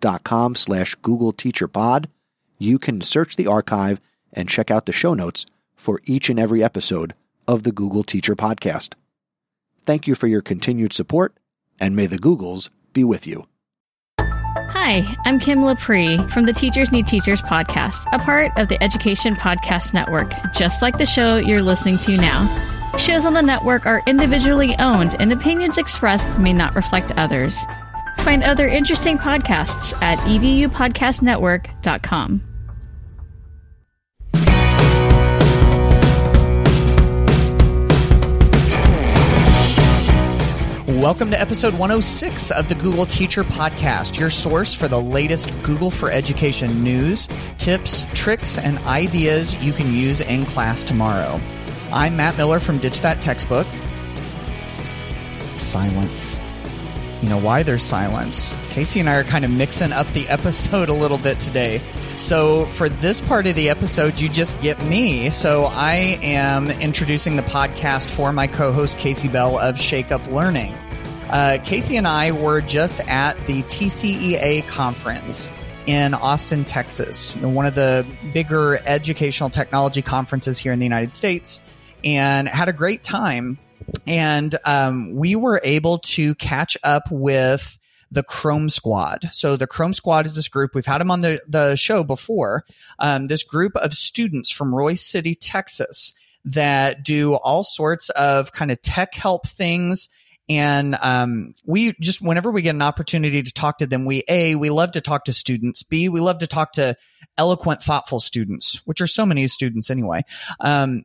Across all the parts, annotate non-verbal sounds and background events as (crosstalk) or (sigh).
chrisnesi.com slash Google Teacher Pod, you can search the archive and check out the show notes for each and every episode of the Google Teacher Podcast. Thank you for your continued support, and may the Googles be with you. Hi, I'm Kim Lepre from the Teachers Need Teachers podcast, a part of the Education Podcast Network, just like the show you're listening to now. Shows on the network are individually owned, and opinions expressed may not reflect others. Find other interesting podcasts at edupodcastnetwork.com. Welcome to episode 106 of the Google Teacher Podcast, your source for the latest Google for Education news, tips, tricks, and ideas you can use in class tomorrow. I'm Matt Miller from Ditch That Textbook. Silence. You know why there's silence? Kasey and I are kind of mixing up the (laughs) episode a little bit today. So, for this part of the episode, you just get me. So, I am introducing the podcast for my co host, Kasey Bell of Shake Up Learning. Uh, Kasey and I were just at the TCEA conference in Austin, Texas, one of the bigger educational technology conferences here in the United States and had a great time. And um, we were able to catch up with the Chrome Squad. So the Chrome Squad is this group. We've had them on the, the show before. Um, this group of students from Royse City, Texas, that do all sorts of kind of tech help things. And um, we just, whenever we get an opportunity to talk to them, we A, we love to talk to students. B, we love to talk to eloquent, thoughtful students, which are so many students anyway. Um,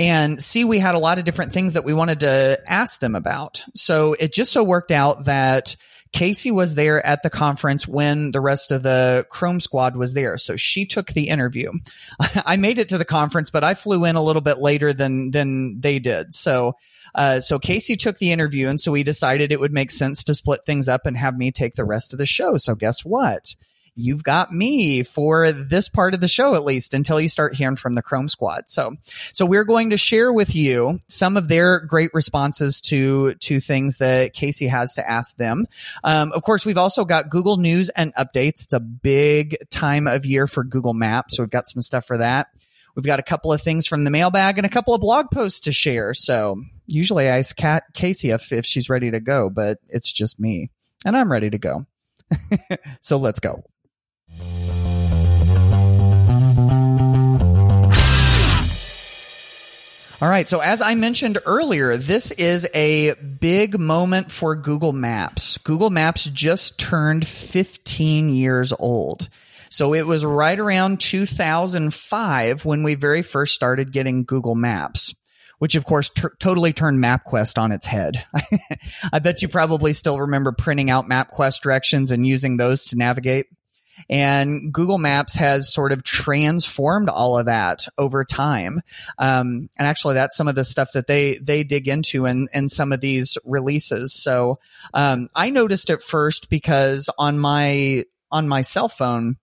and see we had a lot of different things that we wanted to ask them about so it just so worked out that kasey was there at the conference when the rest of the chrome squad was there so she took the interview (laughs) i made it to the conference but i flew in a little bit later than than they did so uh, so Kasey took the interview, and so we decided it would make sense to split things up and have me take the rest of the show. So guess what? You've got me for this part of the show at least until you start hearing from the Chrome Squad. So, so we're going to share with you some of their great responses to to things that Kasey has to ask them. Um, of course, we've also got Google News and updates. It's a big time of year for Google Maps, so we've got some stuff for that. We've got a couple of things from the mailbag and a couple of blog posts to share. So usually I ask Kat, Kasey if, if she's ready to go, but it's just me and I'm ready to go. (laughs) so let's go. All right. So as I mentioned earlier, this is a big moment for Google Maps. Google Maps just turned 15 years old. So it was right around 2005 when we very first started getting Google Maps which of course t- totally turned MapQuest on its head. (laughs) I bet you probably still remember printing out MapQuest directions and using those to navigate. And Google Maps has sort of transformed all of that over time. Um, and actually, that's some of the stuff that they they dig into in in some of these releases. So um, I noticed it first because on my on my cell phone,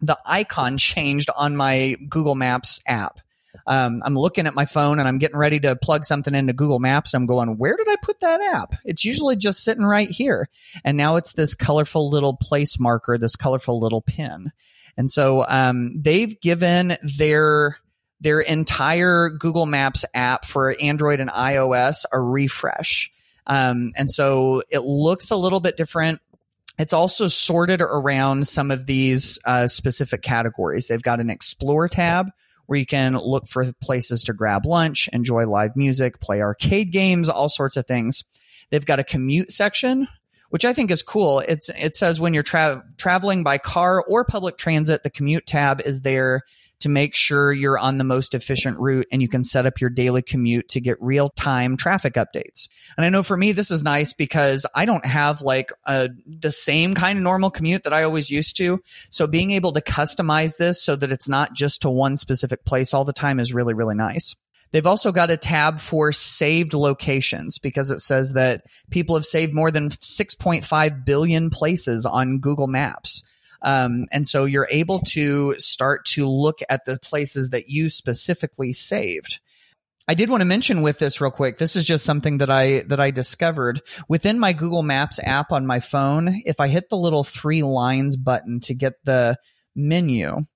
the icon changed on my Google Maps app um, I'm looking at my phone and I'm getting ready to plug something into Google Maps. I'm going, where did I put that app? It's usually just sitting right here. And now it's this colorful little place marker, this colorful little pin. And so um, they've given their their entire Google Maps app for Android and iOS a refresh. Um, and so it looks a little bit different. It's also sorted around some of these uh, specific categories. They've got an Explore tab where you can look for places to grab lunch, enjoy live music, play arcade games, all sorts of things. They've got a commute section, which I think is cool. It's it says when you're tra- traveling by car or public transit, the commute tab is there to make sure you're on the most efficient route and you can set up your daily commute to get real time traffic updates. And I know for me, this is nice because I don't have like a, the same kind of normal commute that I always used to. So being able to customize this so that it's not just to one specific place all the time is really, really nice. They've also got a tab for saved locations because it says that people have saved more than 6.5 billion places on Google Maps. Um, and so you're able to start to look at the places that you specifically saved. I did want to mention with this real quick. This is just something that I that I discovered within my Google Maps app on my phone. If I hit the little three lines button to get the menu,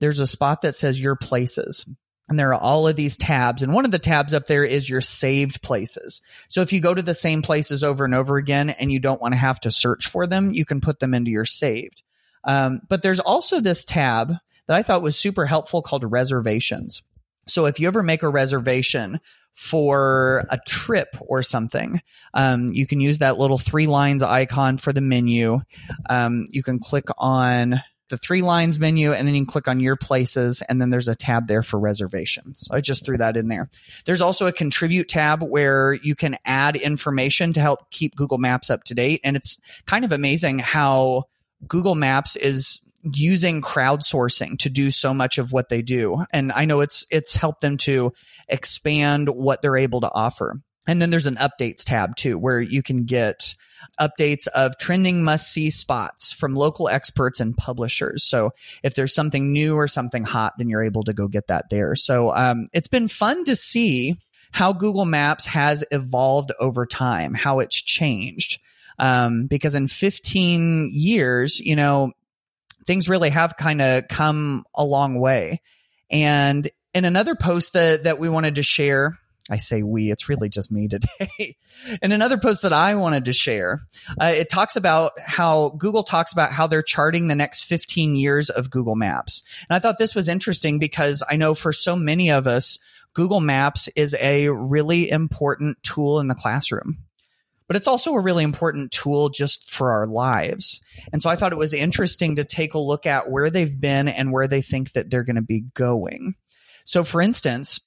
there's a spot that says your places. And there are all of these tabs. And one of the tabs up there is your saved places. So if you go to the same places over and over again and you don't want to have to search for them, you can put them into your saved. Um, but there's also this tab that I thought was super helpful called reservations. So if you ever make a reservation for a trip or something, um, you can use that little three lines icon for the menu. Um, you can click on the three lines menu and then you can click on your places and then there's a tab there for reservations. I just threw that in there. There's also a contribute tab where you can add information to help keep Google Maps up to date. And it's kind of amazing how Google Maps is using crowdsourcing to do so much of what they do. And I know it's it's helped them to expand what they're able to offer. And then there's an updates tab too, where you can get updates of trending must see spots from local experts and publishers. So if there's something new or something hot, then you're able to go get that there. So um, it's been fun to see how Google Maps has evolved over time, how it's changed. Um, because in 15 years, you know, things really have kind of come a long way. And in another post that, that we wanted to share, I say we, it's really just me (laughs) today. and another post that I wanted to share, uh, it talks about how Google talks about how they're charting the next 15 years of Google Maps. And I thought this was interesting because I know for so many of us, Google Maps is a really important tool in the classroom. But it's also a really important tool just for our lives. And so I thought it was interesting to take a look at where they've been and where they think that they're going to be going. So, for instance,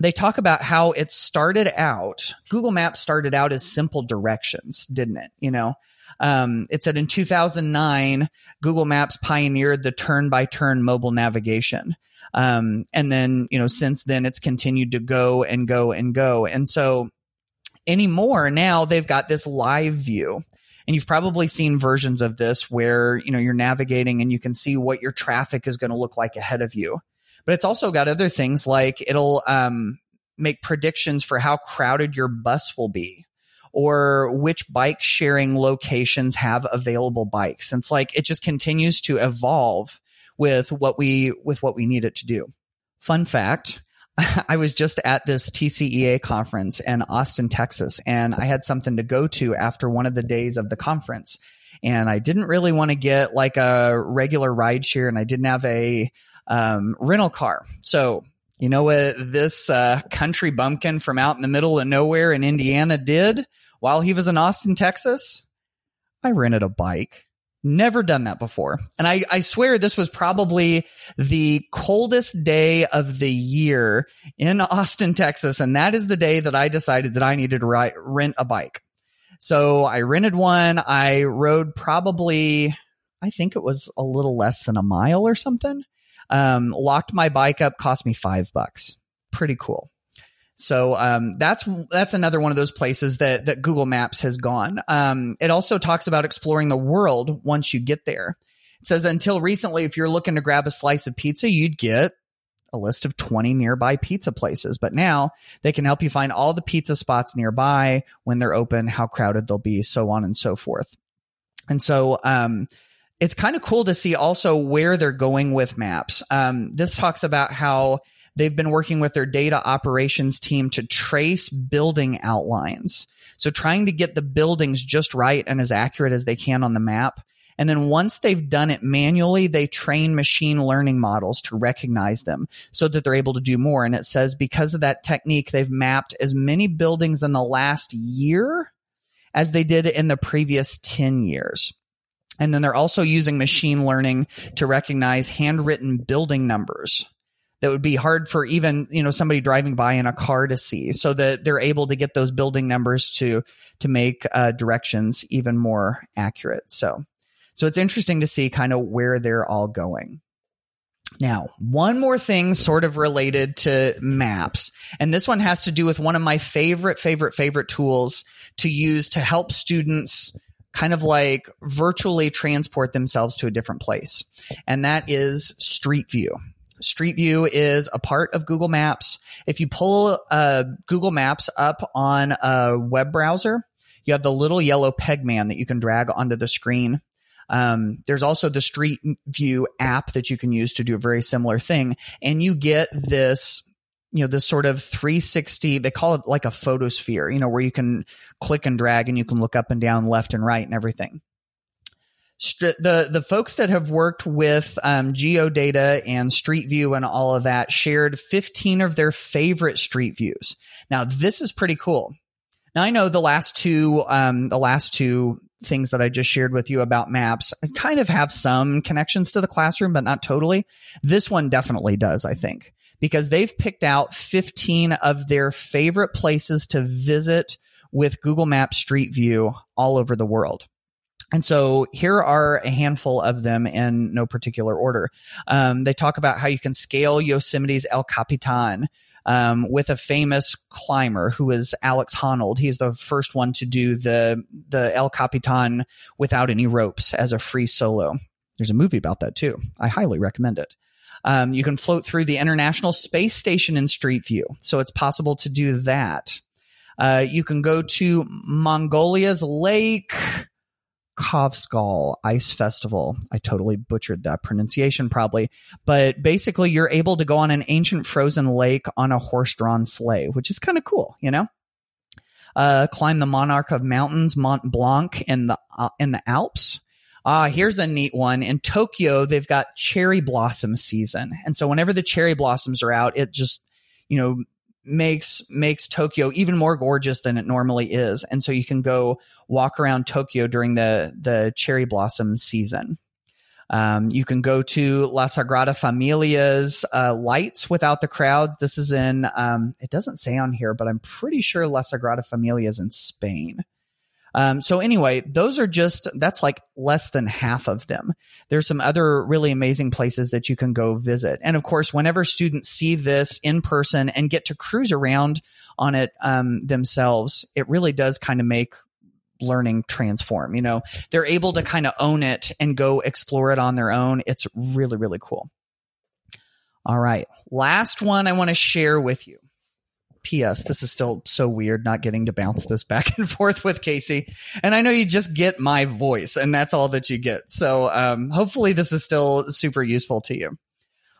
they talk about how it started out. Google Maps started out as simple directions, didn't it? You know, um, it said in 2009, Google Maps pioneered the turn by turn mobile navigation. Um, and then, you know, since then it's continued to go and go and go. And so anymore, now they've got this live view. And you've probably seen versions of this where, you know, you're navigating and you can see what your traffic is going to look like ahead of you but it's also got other things like it'll um, make predictions for how crowded your bus will be or which bike sharing locations have available bikes. And it's like it just continues to evolve with what we with what we need it to do. Fun fact, (laughs) I was just at this TCEA conference in Austin, Texas, and I had something to go to after one of the days of the conference. And I didn't really want to get like a regular ride share and I didn't have a um, rental car. So, you know what this uh, country bumpkin from out in the middle of nowhere in Indiana did while he was in Austin, Texas? I rented a bike. Never done that before. And I, I swear this was probably the coldest day of the year in Austin, Texas. And that is the day that I decided that I needed to ri- rent a bike. So I rented one. I rode probably, I think it was a little less than a mile or something. Um, locked my bike up, cost me five bucks. Pretty cool. So um, that's that's another one of those places that that Google Maps has gone. Um, it also talks about exploring the world once you get there. It says until recently, if you're looking to grab a slice of pizza, you'd get a list of 20 nearby pizza places. But now they can help you find all the pizza spots nearby, when they're open, how crowded they'll be, so on and so forth. And so um, it's kind of cool to see also where they're going with maps. Um, this talks about how they've been working with their data operations team to trace building outlines. So trying to get the buildings just right and as accurate as they can on the map. And then once they've done it manually, they train machine learning models to recognize them so that they're able to do more. And it says because of that technique, they've mapped as many buildings in the last year as they did in the previous 10 years. And then they're also using machine learning to recognize handwritten building numbers. That would be hard for even you know somebody driving by in a car to see so that they're able to get those building numbers to to make uh, directions even more accurate so so it's interesting to see kind of where they're all going now, one more thing sort of related to maps, and this one has to do with one of my favorite, favorite, favorite tools to use to help students kind of like virtually transport themselves to a different place. And that is Street View. Street View is a part of Google Maps. If you pull uh, Google Maps up on a web browser, you have the little yellow Pegman that you can drag onto the screen. Um, there's also the Street View app that you can use to do a very similar thing. And you get this you know this sort of 360 they call it like a photosphere you know where you can click and drag and you can look up and down left and right and everything the the folks that have worked with um, geodata and street view and all of that shared 15 of their favorite street views. Now this is pretty cool. Now i know the last two um, the last two things that i just shared with you about maps kind of have some connections to the classroom but not totally. This one definitely does i think because they've picked out 15 of their favorite places to visit with google maps street view all over the world and so here are a handful of them in no particular order. Um, they talk about how you can scale Yosemite's El Capitan. Um, with a famous climber who is Alex Honnold. He's the first one to do the the El Capitan without any ropes as a free solo. There's a movie about that too. I highly recommend it. Um, you can float through the International Space Station in Street View, so it's possible to do that. Uh, you can go to Mongolia's Lake Khovsgol Ice Festival. I totally butchered that pronunciation probably, but basically you're able to go on an ancient frozen lake on a horse-drawn sleigh, which is kind of cool, you know? Uh, climb the monarch of mountains, Mont Blanc in the uh, in the Alps. Ah, here's a neat one. In Tokyo, they've got cherry blossom season. And so whenever the cherry blossoms are out, it just, you know, makes makes Tokyo even more gorgeous than it normally is. And so you can go walk around Tokyo during the the cherry blossom season. Um, you can go to La Sagrada Familia's uh, lights without the crowd. This is in, um, it doesn't say on here, but I'm pretty sure La Sagrada Familia is in Spain. Um, so anyway, those are just that's like less than half of them. There's some other really amazing places that you can go visit, and of course, whenever students see this in person and get to cruise around on it um, themselves, it really does kind of make learning transform. You know, they're able to kind of own it and go explore it on their own. It's really really cool. All right, last one I want to share with you. P.S. This is still so weird not getting to bounce this back and (laughs) forth with Kasey. And I know you just get my voice and that's all that you get. So um, hopefully this is still super useful to you.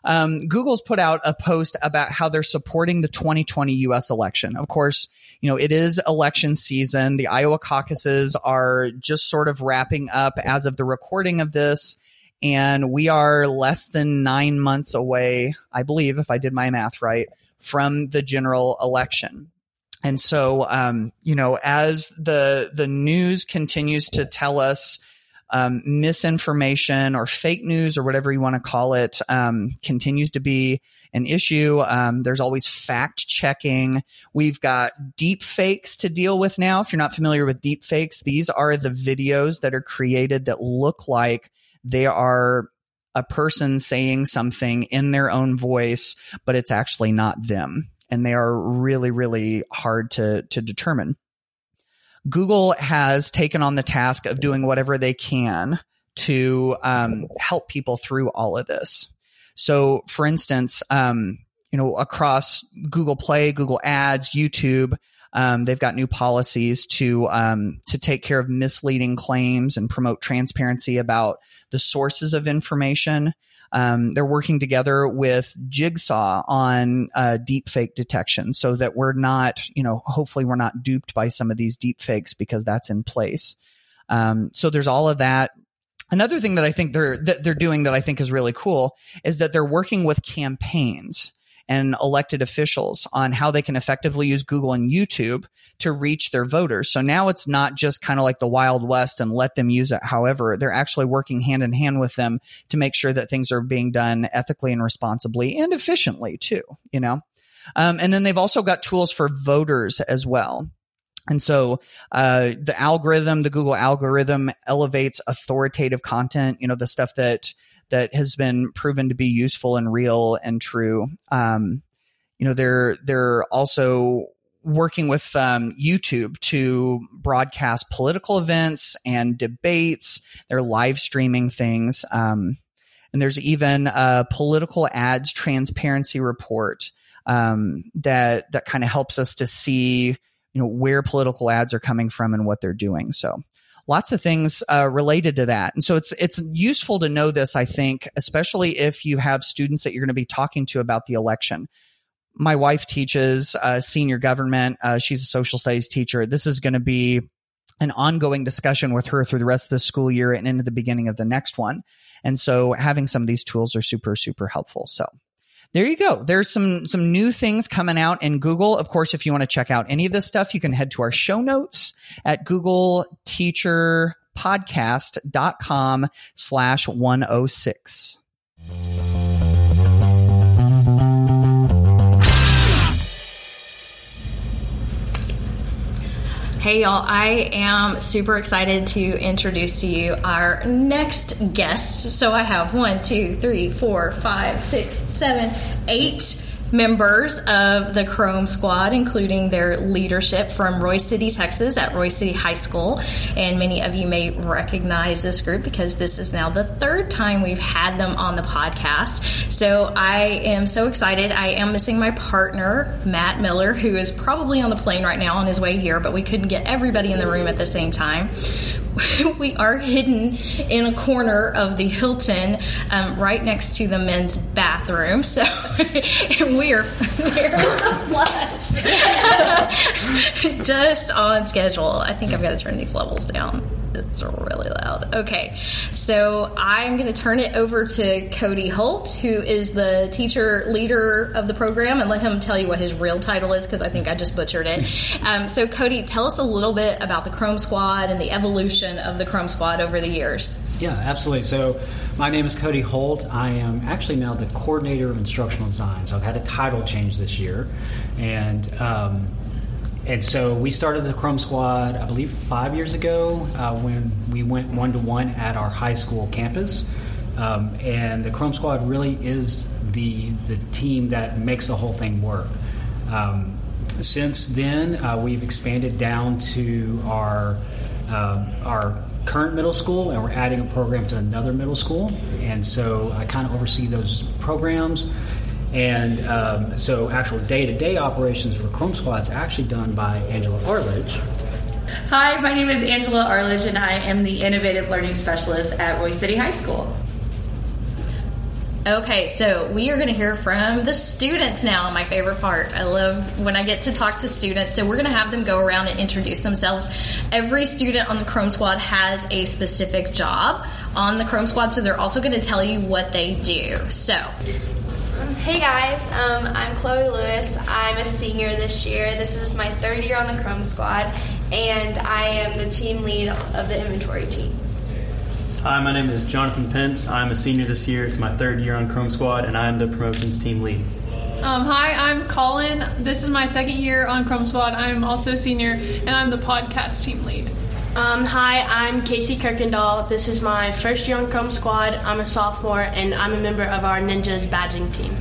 Um, Google's put out a post about how they're supporting the 2020 US election. Of course, you know, it is election season. The Iowa caucuses are just sort of wrapping up as of the recording of this. And we are less than nine months away, I believe, if I did my math right, from the general election. And so, um, you know, as the the news continues to tell us um, misinformation or fake news or whatever you want to call it um, continues to be an issue. Um, there's always fact checking. We've got deep fakes to deal with now. If you're not familiar with deep fakes, these are the videos that are created that look like they are a person saying something in their own voice, but it's actually not them. And they are really, really hard to, to determine. Google has taken on the task of doing whatever they can to um, help people through all of this. So, for instance, um, you know, across Google Play, Google Ads, YouTube, um, they've got new policies to um, to take care of misleading claims and promote transparency about the sources of information. Um, they're working together with Jigsaw on uh, deepfake detection so that we're not, you know, hopefully we're not duped by some of these deepfakes because that's in place. Um, so there's all of that. Another thing that I think they're that they're doing that I think is really cool is that they're working with campaigns and elected officials on how they can effectively use Google and YouTube to reach their voters. So now it's not just kind of like the Wild West and let them use it. However, they're actually working hand in hand with them to make sure that things are being done ethically and responsibly and efficiently too, you know? Um, and then they've also got tools for voters as well. And so uh, the algorithm, the Google algorithm, elevates authoritative content. You know, the stuff that that has been proven to be useful and real and true. Um, you know, they're they're also working with um, YouTube to broadcast political events and debates. They're live streaming things. Um, and there's even a political ads transparency report um, that that kind of helps us to see you know where political ads are coming from and what they're doing. So lots of things uh, related to that. And so it's it's useful to know this. I think, especially if you have students that you're going to be talking to about the election. My wife teaches uh, senior government. Uh, she's a social studies teacher. This is going to be an ongoing discussion with her through the rest of the school year and into the beginning of the next one. And so having some of these tools are super, super helpful. So there you go. There's some some new things coming out in Google. Of course, if you want to check out any of this stuff, you can head to our show notes at Google Teacher podcast.com slash 106. Hey y'all, I am super excited to introduce to you our next guest. So I have one, two, three, four, five, six, seven, eight members of the Chrome Squad, including their leadership from Royse City, Texas, at Royse City High School. And many of you may recognize this group because this is now the third time we've had them on the podcast. So I am so excited. I am missing my partner, Matt Miller, who is probably on the plane right now on his way here, but we couldn't get everybody in the room at the same time. (laughs) we are hidden in a corner of the Hilton, um, right next to the men's bathroom. (laughs) So (laughs) we're (laughs) just on schedule. I think I've got to turn these levels down. It's really loud. Okay, so I'm going to turn it over to Cody Holt, who is the teacher leader of the program, and let him tell you what his real title is because I think I just butchered it. (laughs) Um, so, Cody, tell us a little bit about the Chrome Squad and the evolution of the Chrome Squad over the years. Yeah, absolutely. So, my name is Cody Holt. I am actually now the coordinator of instructional design. So, I've had a title change this year, and um, and so we started the Chrome Squad, I believe, five years ago uh, when we went one to one at our high school campus. Um, and the Chrome Squad really is the the team that makes the whole thing work. Um, since then, uh, we've expanded down to our uh, our current middle school, and we're adding a program to another middle school. And so I kind of oversee those programs. And um, so, actual day to day operations for Chrome Squad is actually done by Angela Arledge. Hi, my name is Angela Arledge, and I am the Innovative Learning Specialist at Royse City High School. Okay, so we are going to hear from the students now. My favorite part. I love when I get to talk to students. So we're going to have them go around and introduce themselves. Every student on the Chrome Squad has a specific job on the Chrome Squad, so they're also going to tell you what they do. So. Hey guys, um, I'm Chloe Lewis. I'm a senior this year. This is my third year on the Chrome Squad, and I am the team lead of the inventory team. Hi, my name is Jonathan Pence. I'm a senior this year. It's my third year on Chrome Squad, and I'm the promotions team lead. Um, hi, I'm Colin. This is my second year on Chrome Squad. I'm also a senior, and I'm the podcast team lead. Um, hi, I'm Kasey Kirkendall. This is my first year on Chrome Squad. I'm a sophomore, and I'm a member of our Ninjas badging team.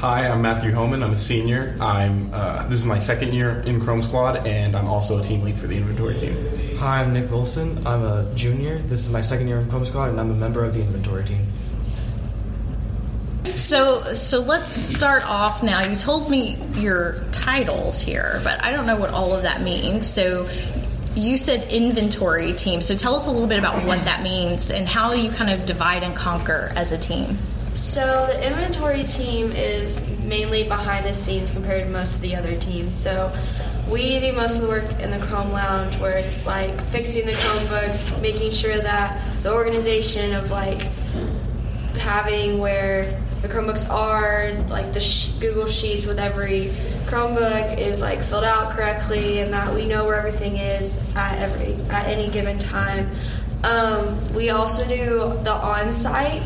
Hi, I'm Matthew Homan. I'm a senior. I'm uh, this is my second year in Chrome Squad, and I'm also a team lead for the inventory team. Hi, I'm Nick Wilson. I'm a junior. This is my second year in Chrome Squad, and I'm a member of the inventory team. So, so let's start off now. You told me your titles here, but I don't know what all of that means. So, you said inventory team. So, tell us a little bit about what that means and how you kind of divide and conquer as a team. So the inventory team is mainly behind the scenes compared to most of the other teams. So we do most of the work in the Chrome Lounge where it's like fixing the Chromebooks, making sure that the organization of like having where the Chromebooks are, like the sh- Google Sheets with every Chromebook is like filled out correctly, and that we know where everything is at every at any given time. Um, we also do the on-site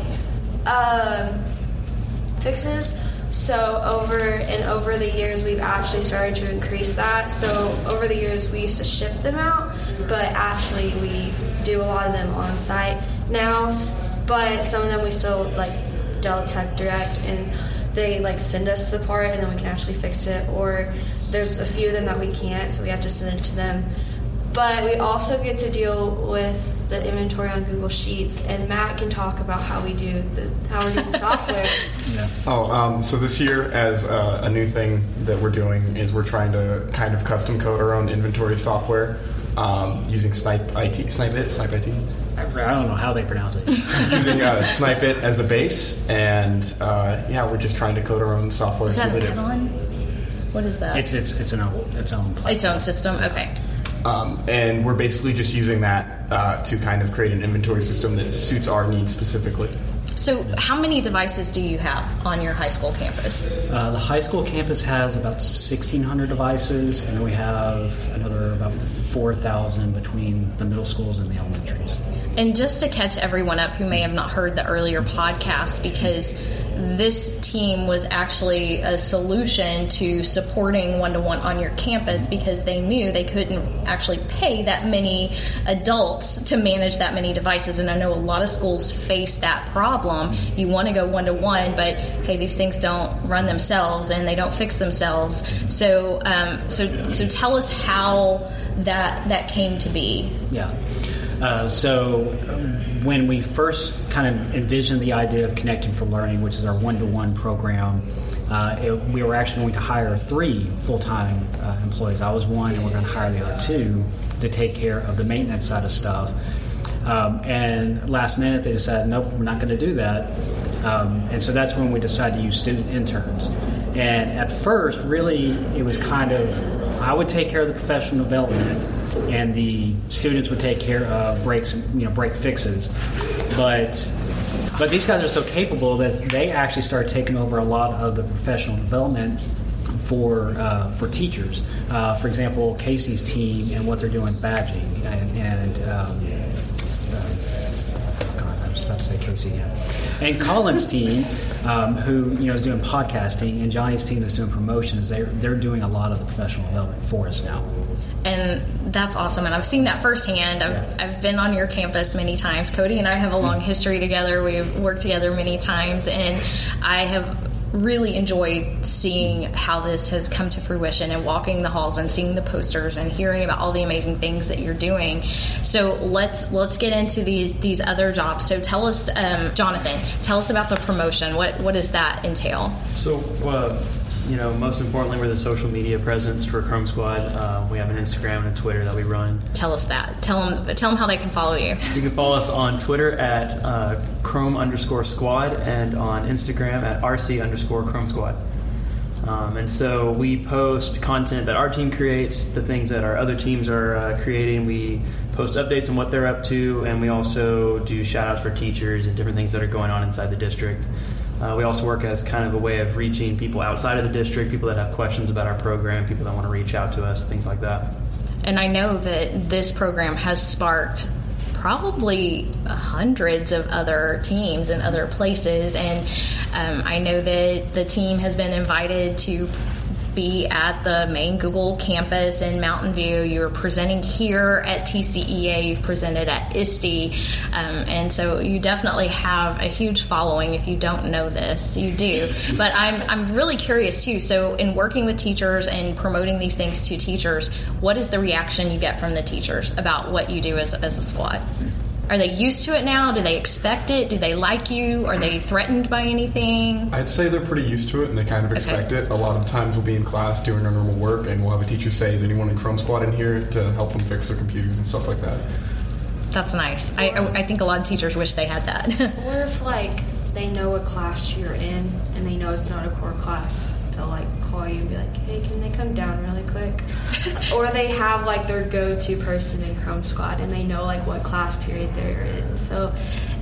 um fixes. So over and over the years, we've actually started to increase that. So over the years, we used to ship them out, but actually we do a lot of them on site now. But some of them we still like Dell Tech Direct, and they like send us the part, and then we can actually fix it. Or there's a few of them that we can't, so we have to send it to them. But we also get to deal with the inventory on Google Sheets, and Matt can talk about how we do the how we do the software. (laughs) Yeah. Oh, um, so this year, as uh, a new thing that we're doing, is we're trying to kind of custom code our own inventory software um, using Snipe IT, Snipe It, Snipe IT, I, I don't know how they pronounce it. (laughs) using uh, Snipe It as a base, and uh, yeah, we're just trying to code our own software. Is that so an that it- What is that? It's it's it's an own its own platform. its own system. Okay. Um, and we're basically just using that uh, to kind of create an inventory system that suits our needs specifically. So, how many devices do you have on your high school campus? Uh, the high school campus has about 1,600 devices, and then we have another about 4,000 between the middle schools and the elementaries. And just to catch everyone up who may have not heard the earlier podcast, because this team was actually a solution to supporting one to one on your campus because they knew they couldn't actually pay that many adults to manage that many devices. And I know a lot of schools face that problem. You want to go one to one, but hey, these things don't run themselves and they don't fix themselves. So, um, so, so tell us how that that came to be. Yeah. Uh, so um, when we first kind of envisioned the idea of Connecting for Learning, which is our one-to-one program, uh, it, we were actually going to hire three full-time uh, employees. I was one, and we're going to hire the other two to take care of the maintenance side of stuff. Um, and last minute, they decided, nope, we're not going to do that. Um, and so that's when we decided to use student interns. And at first, really, it was kind of I would take care of the professional development, and the students would take care of breaks, you know, break fixes. But but these guys are so capable that they actually started taking over a lot of the professional development for uh, for teachers. Uh, for example, Kasey's team and what they're doing with badging and. and um, God, I was about to say Kasey, yeah. And Colin's team, um, who you know is doing podcasting, and Johnny's team is doing promotions. They're they're doing a lot of the professional development for us now. and that's awesome and i've seen that firsthand I've, I've been on your campus many times cody and i have a long history together we've worked together many times and i have really enjoyed seeing how this has come to fruition and walking the halls and seeing the posters and hearing about all the amazing things that you're doing. So let's let's get into these these other jobs. So tell us um, jonathan tell us about the promotion. What what does that entail? So, uh, you know, most importantly, we're the social media presence for Chrome Squad. Uh, we have an Instagram and a Twitter that we run. tell us that tell them tell them how they can follow you You can follow us on Twitter at uh, Chrome underscore Squad and on Instagram at RC underscore Chrome Squad. Um, and so we post content that our team creates, the things that our other teams are uh, creating. We post updates on what they're up to, and we also do shout outs for teachers and different things that are going on inside the district. Uh, we also work as kind of a way of reaching people outside of the district, people that have questions about our program, people that want to reach out to us, things like that. And I know that this program has sparked probably hundreds of other teams in other places. And um, I know that the team has been invited to be at the main Google campus in Mountain View. You're presenting here at TCEA, you've presented at ISTE. Um, and so you definitely have a huge following if you don't know this. You do. But I'm, I'm really curious too. So, in working with teachers and promoting these things to teachers, what is the reaction you get from the teachers about what you do as, as a squad? Are they used to it now? Do they expect it? Do they like you? Are they threatened by anything? I'd say they're pretty used to it and they kind of expect it. A lot of times we'll be in class doing our normal work and we'll have a teacher say, Is anyone in Chrome Squad in here to help them fix their computers and stuff like that? That's nice. I, I I think a lot of teachers wish they had that. (laughs) Or if like they know a class you're in and they know it's not a core class, they'll like call you and be like, "Hey, can they come down really quick?" (laughs) or they have like their go-to person in Chrome Squad and they know like what class period they're in. So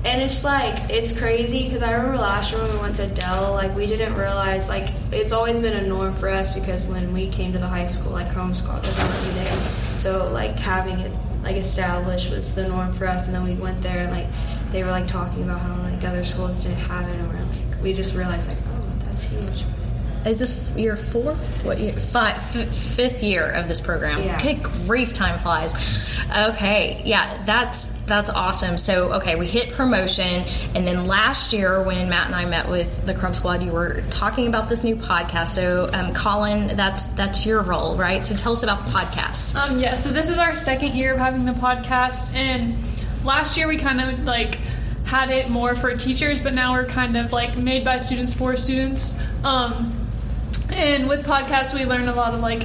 And it's like it's crazy because I remember last year when we went to Dell, like we didn't realize like it's always been a norm for us because when we came to the high school, like Chrome Squad was already there. So like having it like established was the norm for us, and then we went there and like they were like talking about how like other schools didn't have it, and we're like we just realized like oh that's huge. Is this your fourth? What year? Five, f- fifth year of this program? Yeah. Good grief, time flies. Okay, yeah, that's that's awesome. So, okay, we hit promotion, and then last year when Matt and I met with the Chrome Squad, you were talking about this new podcast. So, um, Colin, that's that's your role, right? So, tell us about the podcast. Um, yeah, so this is our second year of having the podcast, and last year we kind of like had it more for teachers, but now we're kind of like made by students for students. Um, and with podcasts, we learn a lot of like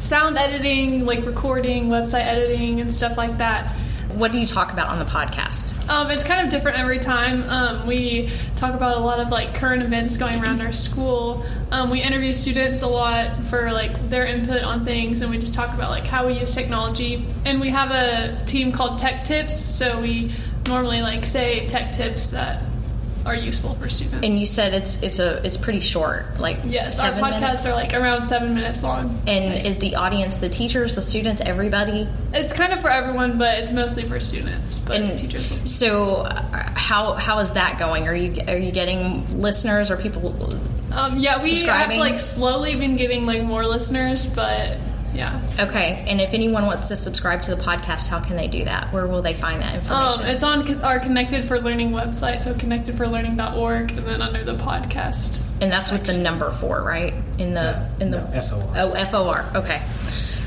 sound editing, like recording, website editing, and stuff like that. What do you talk about on the podcast? Um, it's kind of different every time. Um, we talk about a lot of like current events going around our school. Um, we interview students a lot for like their input on things, and we just talk about like how we use technology. And we have a team called Tech Tips, so we normally like say tech tips that are useful for students. And you said it's it's a it's pretty short, like yes, our podcasts minutes. are like around seven minutes long. And is the audience the teachers, the students, everybody? It's kind of for everyone, but it's mostly for students. But And teachers listen. So, uh, how how is that going? Are you are you getting listeners or people? Um, yeah, we have like slowly been getting like more listeners, but yeah. Okay, and if anyone wants to subscribe to the podcast, how can they do that? Where will they find that information? Um, it's on our Connected for Learning website, so connectedforlearning.org, and then under the podcast. and that's with the number four, right? In the in the FOR. oh F O R. Okay,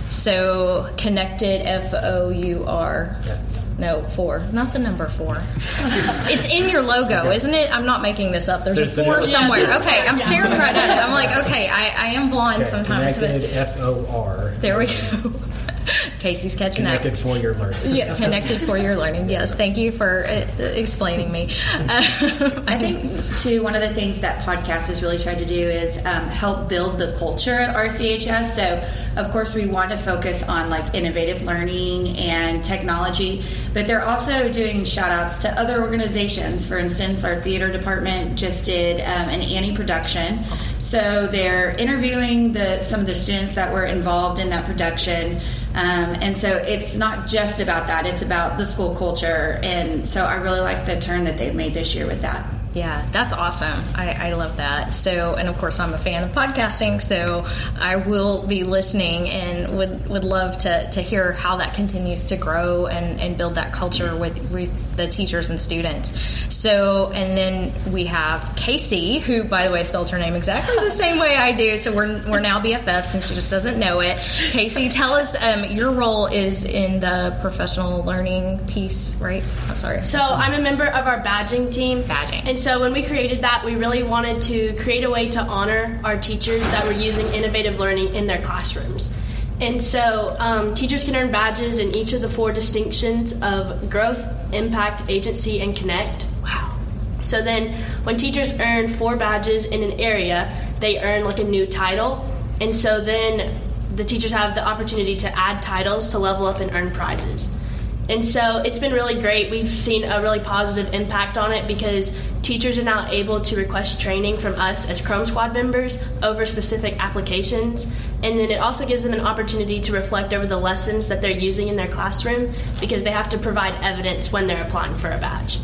so connected F O U R. No, four, not the number four. it's in your logo, isn't it? I'm not making this up. There's, There's a four somewhere. Yeah. Okay, I'm staring right at it. I'm like, okay, I, I am blind sometimes. but- Connected F O R. There we go. Kasey's catching Connected up. for your learning. (laughs) Yeah, connected for your learning. Yes, thank you for uh, explaining me. Uh, I think too one of the things that podcast has really tried to do is um, help build the culture at RCHS. So of course we want to focus on like innovative learning and technology, but they're also doing shout outs to other organizations. For instance, our theater department just did um, an Annie production. So they're interviewing the some of the students that were involved in that production. Um, and so it's not just about that, it's about the school culture. And so I really like the turn that they've made this year with that. Yeah, that's awesome. I, I love that. So, and of course, I'm a fan of podcasting, so I will be listening and would, would love to, to hear how that continues to grow and, and build that culture with, with the teachers and students. So, and then we have Kasey, who, by the way, spells her name exactly the same way I do. So we're, we're now BFFs and she just doesn't know it. Kasey, tell us um, your role is in the professional learning piece, right? I'm sorry. So I'm a member of our badging team. Badging. And so when we created that, we really wanted to create a way to honor our teachers that were using innovative learning in their classrooms. And so um, teachers can earn badges in each of the four distinctions of growth, impact, agency, and connect. Wow. So then when teachers earn four badges in an area, they earn like a new title. And so then the teachers have the opportunity to add titles to level up and earn prizes. And so it's been really great. We've seen a really positive impact on it because teachers are now able to request training from us as Chrome Squad members over specific applications. And then it also gives them an opportunity to reflect over the lessons that they're using in their classroom because they have to provide evidence when they're applying for a badge.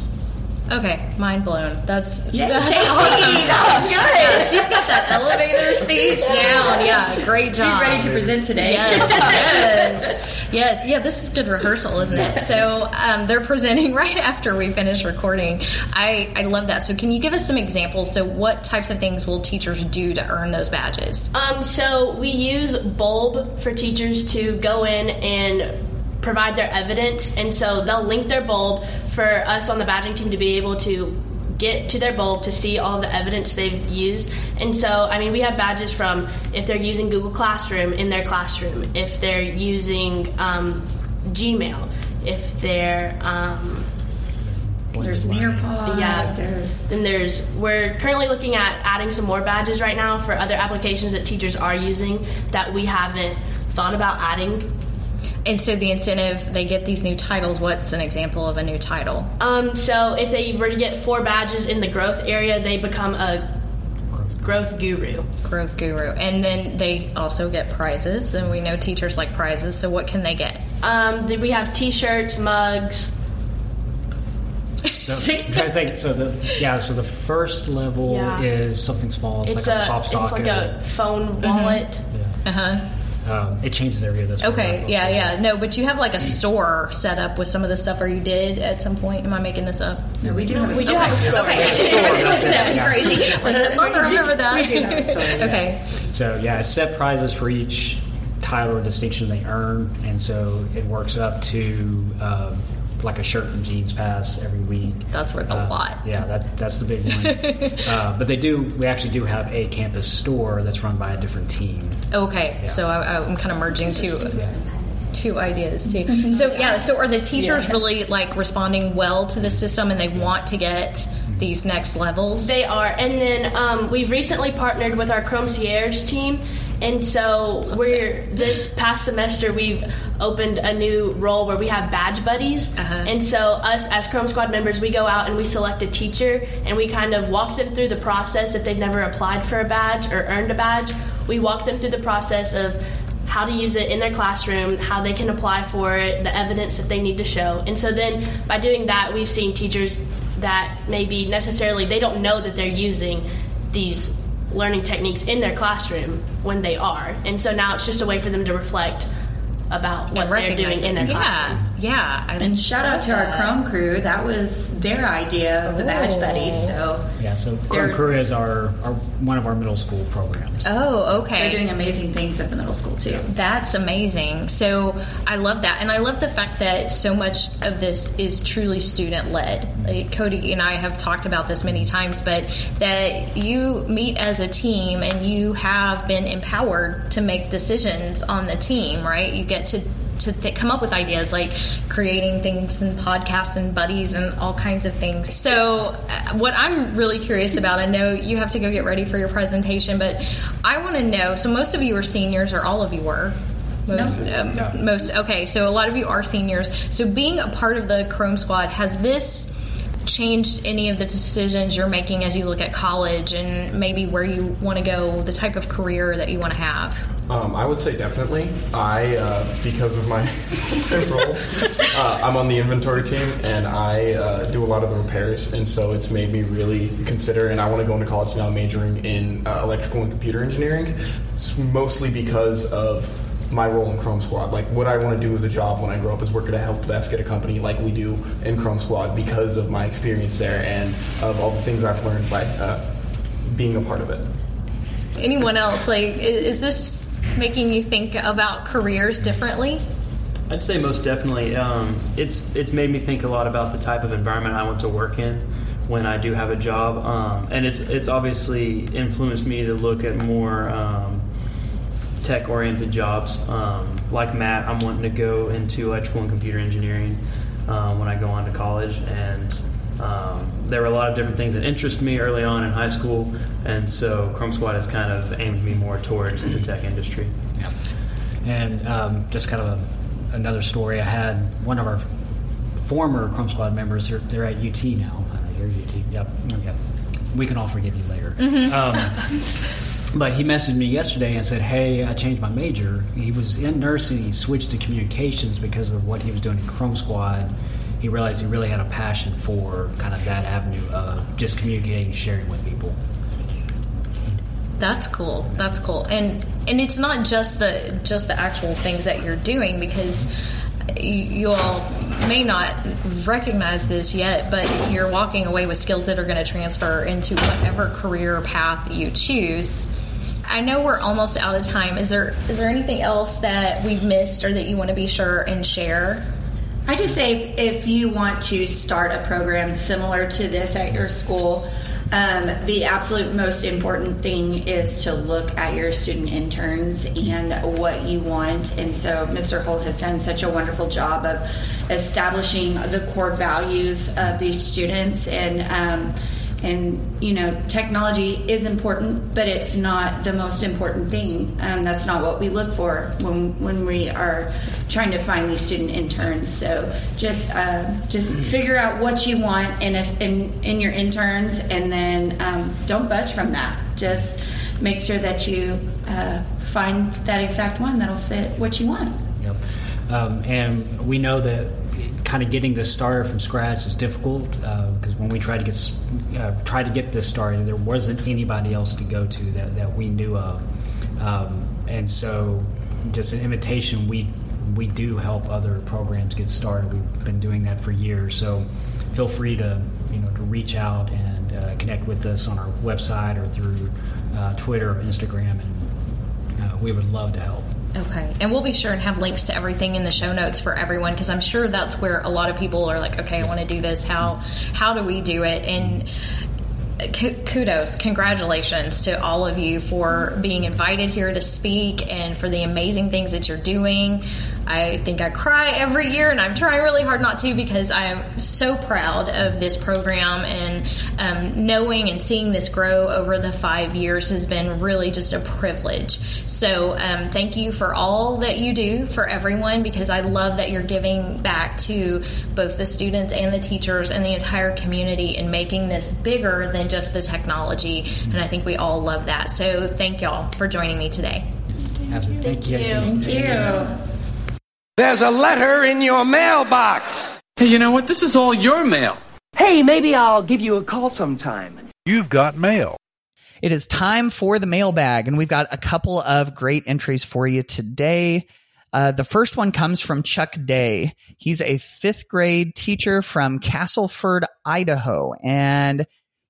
Okay, mind blown. That's Yay. that's Kasey, awesome. that good. Yeah, she's got that elevator speech down. Yeah, great job. She's ready to present today. Yes, (laughs) yes, yes. Yeah, this is good rehearsal, isn't it? So um, they're presenting (laughs) right after we finish recording. I I love that. So can you give us some examples? So what types of things will teachers do to earn those badges? Um, so we use Bulb for teachers to go in and provide their evidence, and so they'll link their bulb for us on the badging team to be able to get to their bulb to see all the evidence they've used. And so, I mean, we have badges from if they're using Google Classroom in their classroom, if they're using um, Gmail, if they're um, There's Nearpod. yeah, There's and there's we're currently looking at adding some more badges right now for other applications that teachers are using that we haven't thought about adding. And so the incentive, they get these new titles. What's an example of a new title? Um, so if they were to get four badges in the growth area, they become a growth guru. Growth guru. And then they also get prizes, and we know teachers like prizes. So what can they get? Um, we have T-shirts, mugs. So, I'm trying to think. So the yeah. So the first level Yeah. is something small. It's, It's like a, a pop it's like a phone wallet. Uh huh. Um, it changes every year. That's where Okay, my yeah, focus yeah. No, but you have like a store set up with some of the stuff, or you did at some point. Am I making this up? No, we do have (laughs) We do have a store. Okay, that's crazy. I love to remember that. We do have a store, yeah. Okay, So yeah, set prizes for each title or distinction they earn, and so it works up to um, like a shirt and jeans pass every week. that's worth a Uh, lot. Yeah, that, that's the big one. (laughs) uh, but they do. We actually do have a campus store that's run by a different team. Okay, Yeah. so I, I'm kind of merging two Yeah. two ideas too. So yeah, so are the teachers really like responding well to the system, and they want to get these next levels? They are, and then um, we've recently partnered with our Chrome Sierras team, and so we're this past semester we've opened a new role where we have badge buddies, Uh-huh. and so us as Chrome Squad members we go out and we select a teacher and we kind of walk them through the process if they've never applied for a badge or earned a badge. We walk them through the process of how to use it in their classroom, how they can apply for it, the evidence that they need to show. And so then by doing that, we've seen teachers that maybe necessarily they don't know that they're using these learning techniques in their classroom when they are. And so now it's just a way for them to reflect about what they're doing in their yeah, classroom. Yeah, I And shout out to our Chrome crew. That was their idea of the badge buddies. So Yeah, so Chrome Crew is our, our one of our middle school programs. Oh, okay. they're doing amazing things at the middle school too. That's amazing. So I love that. And I love the fact that so much of this is truly student led. Mm-hmm. Like Cody and I have talked about this many times, but that you meet as a team and you have been empowered to make decisions on the team, right? You get to to th- come up with ideas like creating things and podcasts and buddies and all kinds of things. So, uh, what I'm really curious about, I know you have to go get ready for your presentation, but I want to know. So, most of you are seniors, or all of you were. Most, um, No. most. Okay, so a lot of you are seniors. So, being a part of the Chrome Squad has this changed any of the decisions you're making as you look at college and maybe where you want to go, the type of career that you want to have? Um, I would say definitely. I, uh, because of my, (laughs) role, uh, I'm on the inventory team and I uh, do a lot of the repairs, and so it's made me really consider. And I want to go into college now, majoring in uh, electrical and computer engineering, mostly because of my role in Chrome Squad. Like, what I want to do as a job when I grow up is work at a help desk at a company like we do in Chrome Squad because of my experience there and of all the things I've learned by uh, being a part of it. Anyone else? Like, i- is this making you think about careers differently? I'd say most definitely. Um, it's it's made me think a lot about the type of environment I want to work in when I do have a job, um, and it's it's obviously influenced me to look at more um, tech oriented jobs. Um, like Matt, I'm wanting to go into electrical and computer engineering um, when I go on to college, and um, there were a lot of different things that interest me early on in high school, and so Chrome Squad has kind of aimed me more towards the tech industry. Yeah. And um, just kind of a, another story. I had one of our former Chrome Squad members. They're, they're at UT now. Uh, you're at UT. Yep. yep. We can all forgive you later. Um, (laughs) but he messaged me yesterday and said, "Hey, I changed my major. He was in nursing. He switched to communications because of what he was doing in Chrome Squad. He realized he really had a passion for kind of that avenue of just communicating, sharing with people. That's cool. That's cool. And and it's not just the just the actual things that you're doing because you, you all may not recognize this yet, but you're walking away with skills that are going to transfer into whatever career path you choose. I know we're almost out of time. Is there is there anything else that we've missed or that you want to be sure and share? I just say if, if you want to start a program similar to this at your school, um, the absolute most important thing is to look at your student interns and what you want. And so, Mr. Holt has done such a wonderful job of establishing the core values of these students and. Um, and you know, technology is important, but it's not the most important thing. And that's not what we look for when when we are trying to find these student interns. So just uh, just figure out what you want in, a, in in your interns, and then um, don't budge from that. Just make sure that you uh, find that exact one that'll fit what you want. Yep. Um, and we know that kind of getting this started from scratch is difficult because uh, when we tried to get uh, try to get this started, there wasn't anybody else to go to that, that we knew of, um, and so just an invitation. We we do help other programs get started. We've been doing that for years, so feel free to you know to reach out and uh, connect with us on our website or through uh, Twitter or Instagram, and uh, we would love to help. Okay. And we'll be sure and have links to everything in the show notes for everyone because I'm sure that's where a lot of people are like, okay, I want to do this. How how do we do it? And kudos, congratulations to all of you for being invited here to speak and for the amazing things that you're doing. I think I cry every year, and I'm trying really hard not to because I am so proud of this program. And um, knowing and seeing this grow over the five years has been really just a privilege. So, um, thank you for all that you do for everyone because I love that you're giving back to both the students and the teachers and the entire community and making this bigger than just the technology. And I think we all love that. So, thank y'all for joining me today. Absolutely. Thank you. Thank you. There's a letter in your mailbox. Hey, you know what? This is all your mail. Hey, maybe I'll give you a call sometime. You've got mail. It is time for the mailbag, and we've got a couple of great entries for you today. Uh, the first one comes from Chuck Day. He's a fifth grade teacher from Castleford, Idaho, and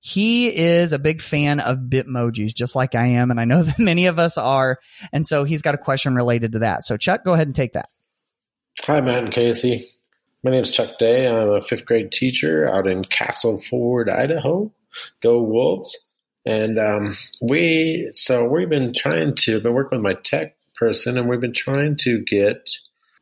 he is a big fan of Bitmojis, just like I am, and I know (laughs) that many of us are. And so he's got a question related to that. So, Chuck, go ahead and take that. Hi, Matt and Kasey. My name is Chuck Day. I'm a fifth grade teacher out in Castleford, Idaho. Go Wolves! And um, we, so we've been trying to, been working with my tech person, and we've been trying to get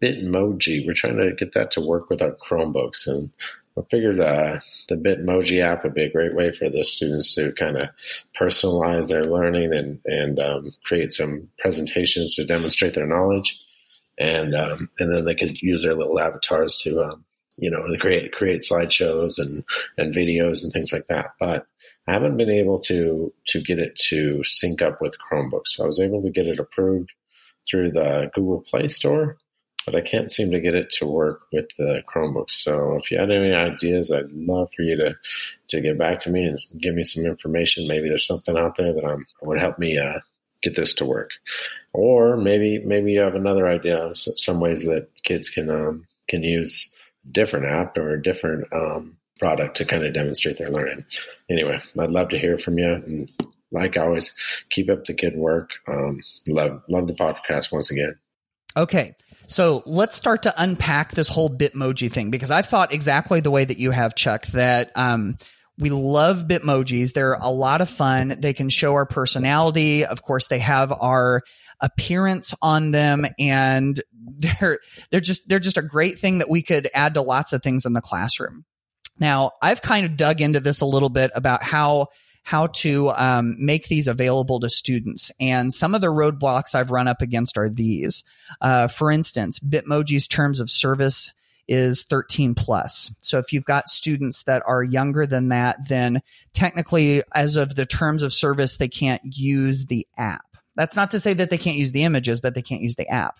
Bitmoji. We're trying to get that to work with our Chromebooks, and I figured uh, the Bitmoji app would be a great way for the students to kind of personalize their learning and and um, create some presentations to demonstrate their knowledge and um, and then they could use their little avatars to um, you know create create slideshows and and videos and things like that. But I haven't been able to to get it to sync up with Chromebooks. So I was able to get it approved through the Google Play Store, but I can't seem to get it to work with the Chromebooks. So if you had any ideas, I'd love for you to to get back to me and give me some information. Maybe there's something out there that I'm, would help me uh, get this to work. Or maybe maybe you have another idea of some ways that kids can um, can use a different app or a different um, product to kind of demonstrate their learning. Anyway, I'd love to hear from you. And like always, keep up the good work. Um, love love the podcast once again. Okay. So let's start to unpack this whole Bitmoji thing because I thought exactly the way that you have, Chuck, that um, we love Bitmojis. They're a lot of fun. They can show our personality. Of course, they have our appearance on them and (laughs) they're they're just they're just a great thing that we could add to lots of things in the classroom. Now, I've kind of dug into this a little bit about how how to um, make these available to students. And some of the roadblocks I've run up against are these. Uh, for instance, Bitmoji's terms of service is 13 plus. So if you've got students that are younger than that, then technically, as of the terms of service, they can't use the app. That's not to say that they can't use the images, but they can't use the app.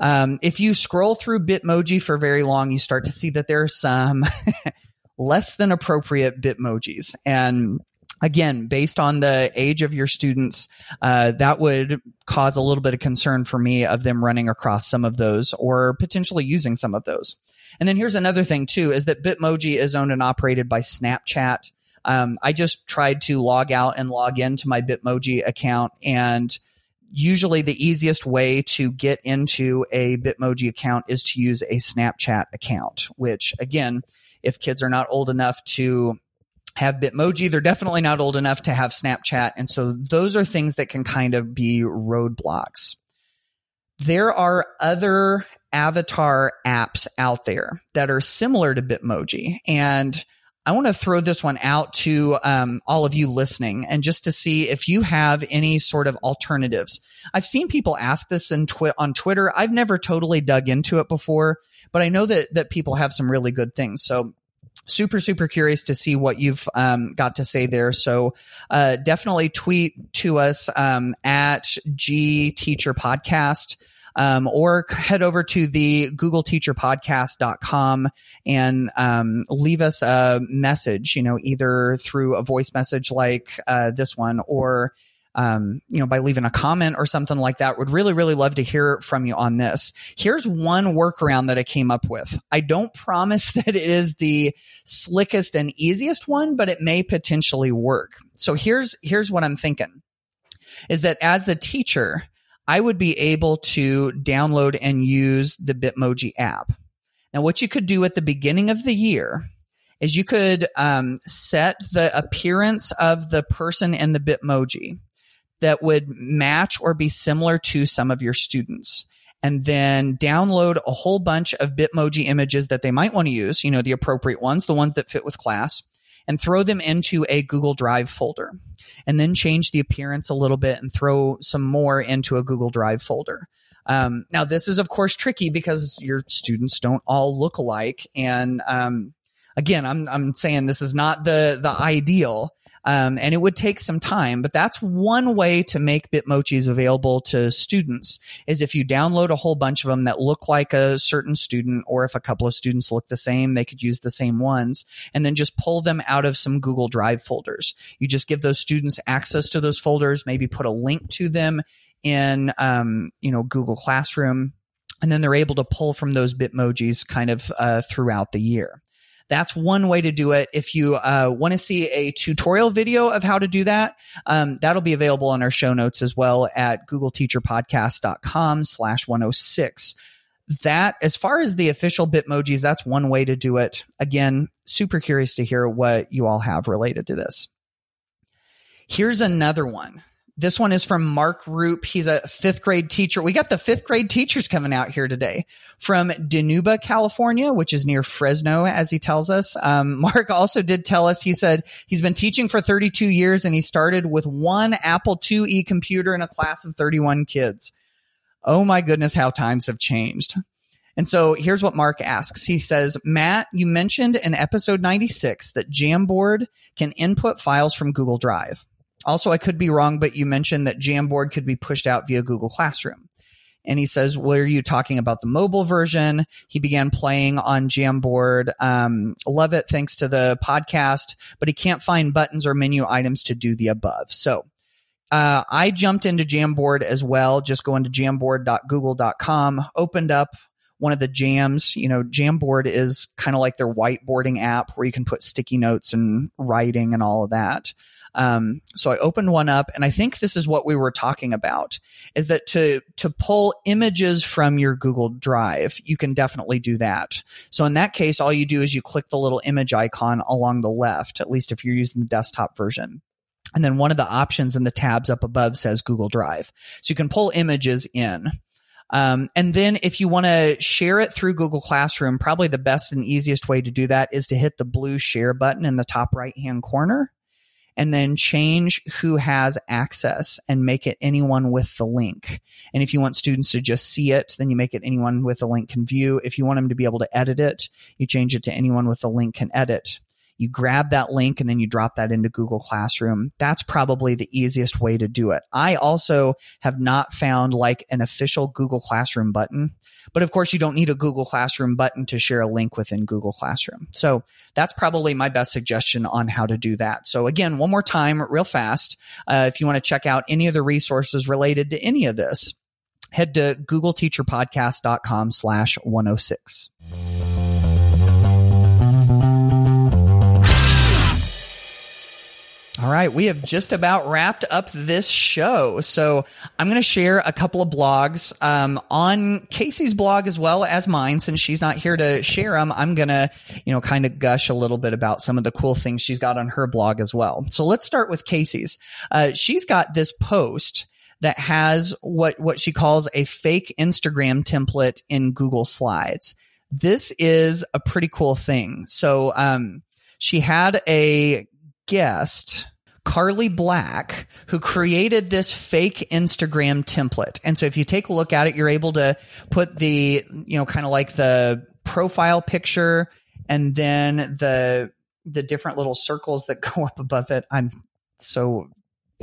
Um, if you scroll through Bitmoji for very long, you start to see that there are some (laughs) less than appropriate Bitmojis. And again, based on the age of your students, uh, that would cause a little bit of concern for me of them running across some of those or potentially using some of those. And then here's another thing too, is that Bitmoji is owned and operated by Snapchat. Um, I just tried to log out and log into my Bitmoji account and usually the easiest way to get into a Bitmoji account is to use a Snapchat account, which again, if kids are not old enough to have Bitmoji. They're definitely not old enough to have Snapchat. And so those are things that can kind of be roadblocks. There are other avatar apps out there that are similar to Bitmoji. And I want to throw this one out to um, all of you listening and just to see if you have any sort of alternatives. I've seen people ask this in twi- on Twitter. I've never totally dug into it before, but I know that, that people have some really good things. So super super curious to see what you've um, got to say there. So uh, definitely tweet to us um, at g teacher podcast um, or head over to the google teacher podcast.com and um, leave us a message you know either through a voice message like uh, this one or um, you know, by leaving a comment or something like that. Would really, really love to hear from you on this. Here's one workaround that I came up with. I don't promise (laughs) that it is the slickest and easiest one, but it may potentially work. So here's, here's what I'm thinking is that as the teacher, I would be able to download and use the Bitmoji app. Now, what you could do at the beginning of the year is you could um, set the appearance of the person in the Bitmoji that would match or be similar to some of your students and then download a whole bunch of Bitmoji images that they might want to use, you know, the appropriate ones, the ones that fit with class, and throw them into a Google Drive folder. And then change the appearance a little bit and throw some more into a Google Drive folder. Um, now, this is, of course, tricky because your students don't all look alike. And um, again, I'm, I'm saying this is not the, the ideal. Um, and it would take some time, but that's one way to make Bitmojis available to students is if you download a whole bunch of them that look like a certain student, or if a couple of students look the same, they could use the same ones and then just pull them out of some Google Drive folders. You just give those students access to those folders, maybe put a link to them in, um, you know, Google Classroom and then they're able to pull from those Bitmojis kind of uh, throughout the year. That's one way to do it. If you uh, want to see a tutorial video of how to do that, um, that'll be available on our show notes as well at googleteacherpodcast.com slash 106 that as far as the official bitmojis that's one way to do it. Again super curious to hear what you all have related to this. Here's another one this one is from Mark Rupe. He's a fifth grade teacher. We got the fifth grade teachers coming out here today from Dinuba, California, which is near Fresno, as he tells us. Um, (laughs) Mark also did tell us, he said he's been teaching for 32 years and he started with one Apple IIe computer in a class of 31 kids. Oh my goodness, how times have changed. And so here's what Mark asks. He says, Matt, you mentioned in episode 96 that Jamboard can input files from Google Drive. Also, I could be wrong, but you mentioned that Jamboard could be pushed out via Google Classroom. And he says, Were you talking about the mobile version? He began playing on Jamboard. Um, love it thanks to the podcast, but he can't find buttons or menu items to do the above. So uh, I jumped into Jamboard as well, just going to jamboard.google.com, opened up one of the jams. You know, Jamboard is kind of like their whiteboarding app where you can put sticky notes and writing and all of that. Um, so I opened one up, and I think this is what we were talking about: is that to to pull images from your Google Drive, you can definitely do that. So in that case, all you do is you click the little image icon along the left, at least if you're using the desktop version. And then one of the options in the tabs up above says Google Drive. So you can pull images in. Um, and then if you want to share it through Google Classroom, probably the best and easiest way to do that is to hit the blue share button in the top right hand corner and then change who has access and make it anyone with the link. And if you want students to just see it, then you make it anyone with the link can view. If you want them to be able to edit it, you change it to anyone with the link can edit. You grab that link and then you drop that into Google Classroom. That's probably the easiest way to do it. I also have not found like an official Google Classroom button, but of course you don't need a Google Classroom button to share a link within Google Classroom. So that's probably my best suggestion on how to do that. So again, one more time, real fast. Uh, if you want to check out any of the resources related to any of this, head to googleteacherpodcast.com slash 106. All right, we have just about wrapped up this show. So I'm going to share a couple of blogs um, on Kasey's blog as well as mine. Since she's not here to share them, I'm going to, you know, kind of gush a little bit about some of the cool things she's got on her blog as well. So let's start with Kasey's. Uh, she's got this post that has what what she calls a fake Instagram template in Google Slides. This is a pretty cool thing. So um, she had a guest Carly Black, who created this fake Instagram template. And so if you take a look at it, you're able to put the, you know, kind of like the profile picture and then the, the different little circles that (laughs) go up above it. I'm so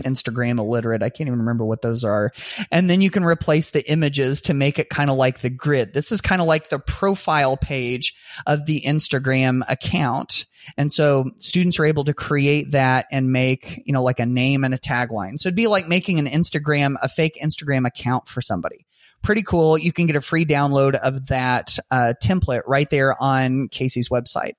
Instagram illiterate. I can't even remember what those are. And then you can replace the images to make it kind of like the grid. This is kind of like the profile page of the Instagram account. And so students are able to create that and make, you know, like a name and a tagline. So it'd be like making an Instagram, a fake Instagram account for somebody. Pretty cool. You can get a free download of that uh, template right there on Kasey's website.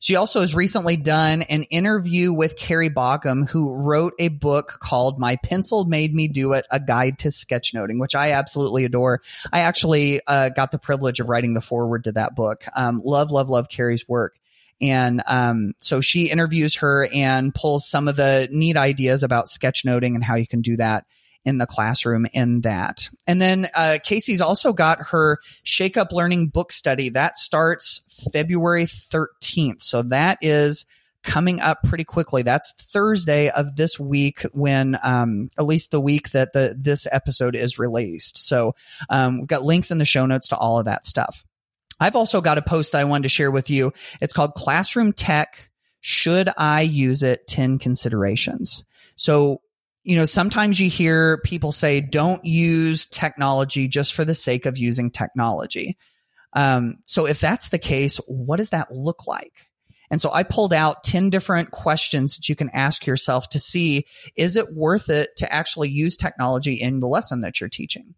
She also has recently done an interview with Carrie Baughcum, who wrote a book called My Pencil Made Me Do It, a guide to sketchnoting, which I absolutely adore. I actually uh, got the privilege of writing the foreword to that book. Um, love, love, love Carrie's work. And um, so she interviews her and pulls some of the neat ideas about sketchnoting and how you can do that in the classroom in that. And then uh, Kasey's also got her Shake Up Learning book study that starts February 13th. So that is coming up pretty quickly. That's Thursday of this week when, um, at least the week that the, this episode is released. So, um, we've got links in the show notes to all of that stuff. I've also got a post that I wanted to share with you. It's called Classroom Tech. Should I use it? 10 considerations. So you know, sometimes you hear people say, don't use technology just for the sake of using technology. Um, so if that's the case, what does that look like? And so I pulled out 10 different questions that you can ask yourself to see, is it worth it to actually use technology in the lesson that you're teaching?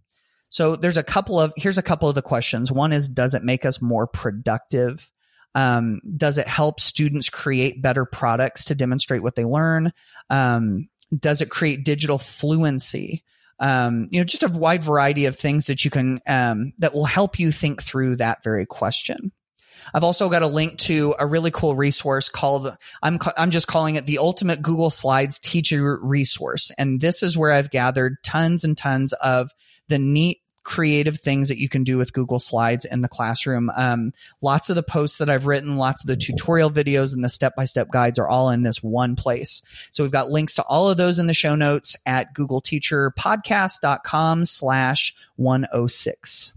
So there's a couple of, here's a couple of the questions. One is, does it make us more productive? Um, does it help students create better products to demonstrate what they learn? Um, does it create digital fluency? Um, you know, just a wide variety of things that you can um, that will help you think through that very question. I've also got a link to a really cool resource called I'm I'm just calling it the Ultimate Google Slides Teacher Resource, and this is where I've gathered tons and tons of the neat creative things that you can do with Google Slides in the classroom. Um, lots of the posts that I've written, lots of the tutorial videos and the step by step guides are all in this one place. So we've got links to all of those in the show notes at googleteacherpodcast.com slash 106.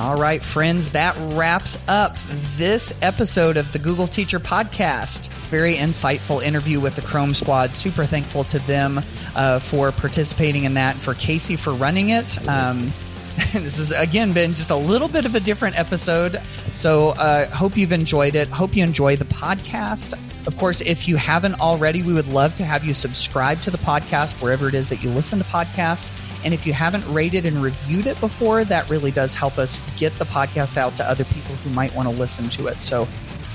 All right, friends, that wraps up this episode of the Google Teacher Podcast. Very insightful interview with the Chrome Squad. Super thankful to them uh, for participating in that, for Kasey for running it. Um, (laughs) this has again been just a little bit of a different episode. So, uh, hope you've enjoyed it. Hope you enjoy the podcast. Of course, if you haven't already, we would love to have you subscribe to the podcast wherever it is that you listen to podcasts. And if you haven't rated and reviewed it before, that really does help us get the podcast out to other people who might want to listen to it. So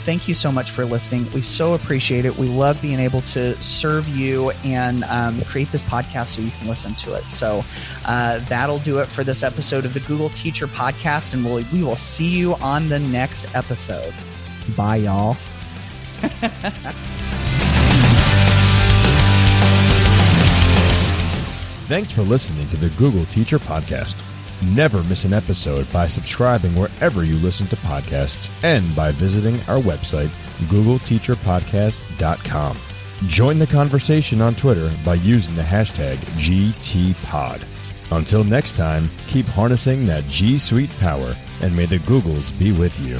thank you so much for listening. We so appreciate it. We love being able to serve you and um, create this podcast so you can listen to it. So uh, that'll do it for this episode of the Google Teacher Podcast, and we'll, we will see you on the next episode. Bye, y'all. (laughs) Thanks for listening to the Google Teacher Podcast. Never miss an episode by subscribing wherever you listen to podcasts and by visiting our website, googleteacherpodcast.com. Join the conversation on Twitter by using the hashtag GTPod. Until next time, keep harnessing that G Suite power and may the Googles be with you.